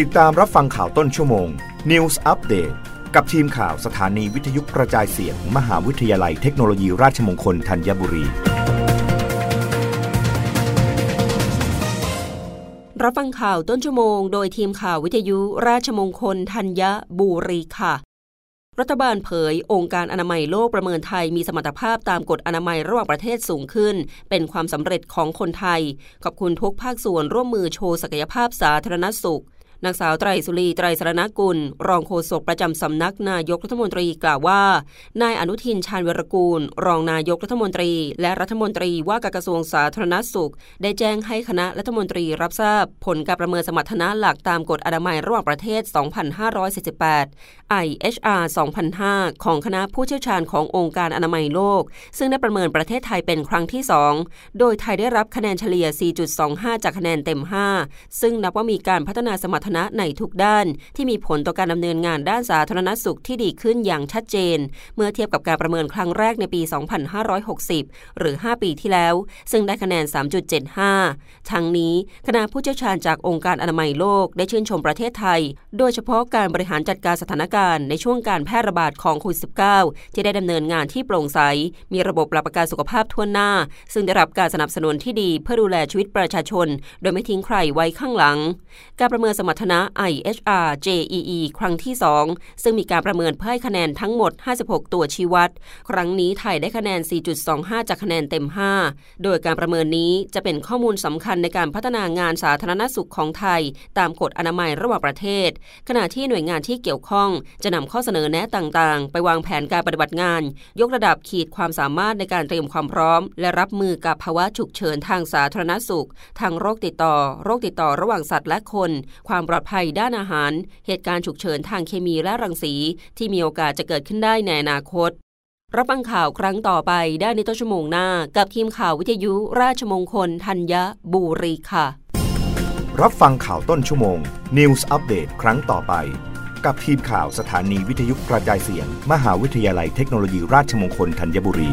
ติดตามรับฟังข่าวต้นชั่วโมง News Update กับทีมข่าวสถานีวิทยุกระจายเสียงมมหาวิทยาลัยเทคโนโลยีราชมงคลธัญบุรี รับฟังข่าวต้นชั่วโมง โดยทีมข่าววิทยุราชมงคลธัญบุรีค่ะ รัฐบาลเผย องค์การอนามัยโลกประเมินไทยมีสมรรถภาพตามกฎอนามัยระหว่างประเทศสูงขึ้น เป็นความสำเร็จของคนไทย ขอบคุณทุกภาคส่วนร่วมมือโชว์ศักยภาพสาธารณสุข นางสาวไตรสุรีไตรสรณกุล รองโฆษกประจำสำนักนายกรัฐมนตรีกล่าวว่า นายอนุทินชาญวรกูล รองนายกรัฐมนตรี และรัฐมนตรีว่าการกระทรวงสาธารณสุข ได้แจ้งให้คณะรัฐมนตรีรับทราบ ผลการประเมินสมรรถนะหลักตามกฎอนามัยระหว่างประเทศ 2548 IHR 2005 ของคณะผู้เชี่ยวชาญขององค์การอนามัยโลก ซึ่งได้ประเมินประเทศไทยเป็นครั้งที่ 2 โดยไทยได้รับคะแนนเฉลี่ย 4.25 จากคะแนนเต็ม 5 ซึ่งนับว่ามีการพัฒนาสมรรถนะในทุกด้าน ที่มีผลต่อการดำเนินงานด้านสาธารณสุขที่ดีขึ้นอย่างชัดเจน เมื่อเทียบกับการประเมินครั้งแรกในปี 2560 หรือ 5 ปีที่แล้ว ซึ่งได้คะแนน 3.75 ทั้งนี้คณะผู้เชี่ยวชาญจากองค์การอนามัยโลกได้ชื่นชมประเทศไทย โดยเฉพาะการบริหารจัดการสถานการณ์ในช่วงการแพร่ระบาดของโควิด -19 ที่ได้ดำเนินงานที่โปร่งใส มีระบบรับประกันสุขภาพทั่วหน้า ซึ่งได้รับการสนับสนุนที่ดีเพื่อดูแลชีวิตประชาชน โดยไม่ทิ้งใครไว้ข้างหลัง การประเมินสมรรถนะ IHR JEE ครั้งที่ 2 ซึ่งมีการประเมินเพื่อให้คะแนนทั้งหมด 56 ตัวชี้วัด ครั้งนี้ไทยได้คะแนน 4.25 จากคะแนนเต็ม 5 โดยการประเมินนี้จะเป็นข้อมูลสำคัญในการพัฒนางานสาธารณสุขของไทย ตามกฎอนามัยระหว่างประเทศ ขณะที่หน่วยงานที่เกี่ยวข้อง จะนำข้อเสนอแนะต่างๆ ไปวางแผนการปฏิบัติงาน ยกระดับขีดความสามารถในการเตรียมความพร้อม และรับมือกับภาวะฉุกเฉินทางสาธารณสุข ทางโรคติดต่อ โรคติดต่อระหว่างสัตว์และคน ความปลอดภัยด้านอาหาร เหตุการณ์ฉุกเฉินทางเคมีและรังสี ที่มีโอกาสจะเกิดขึ้นได้ในอนาคต รับฟังข่าวครั้งต่อไปได้ในต้นชั่วโมงหน้า กับทีมข่าววิทยุราชมงคลธัญบุรีค่ะ รับฟังข่าวต้นชั่วโมง News อัปเดตครั้งต่อไป กับทีมข่าวสถานีวิทยุกระจายเสียง มหาวิทยาลัยเทคโนโลยีราชมงคลธัญบุรี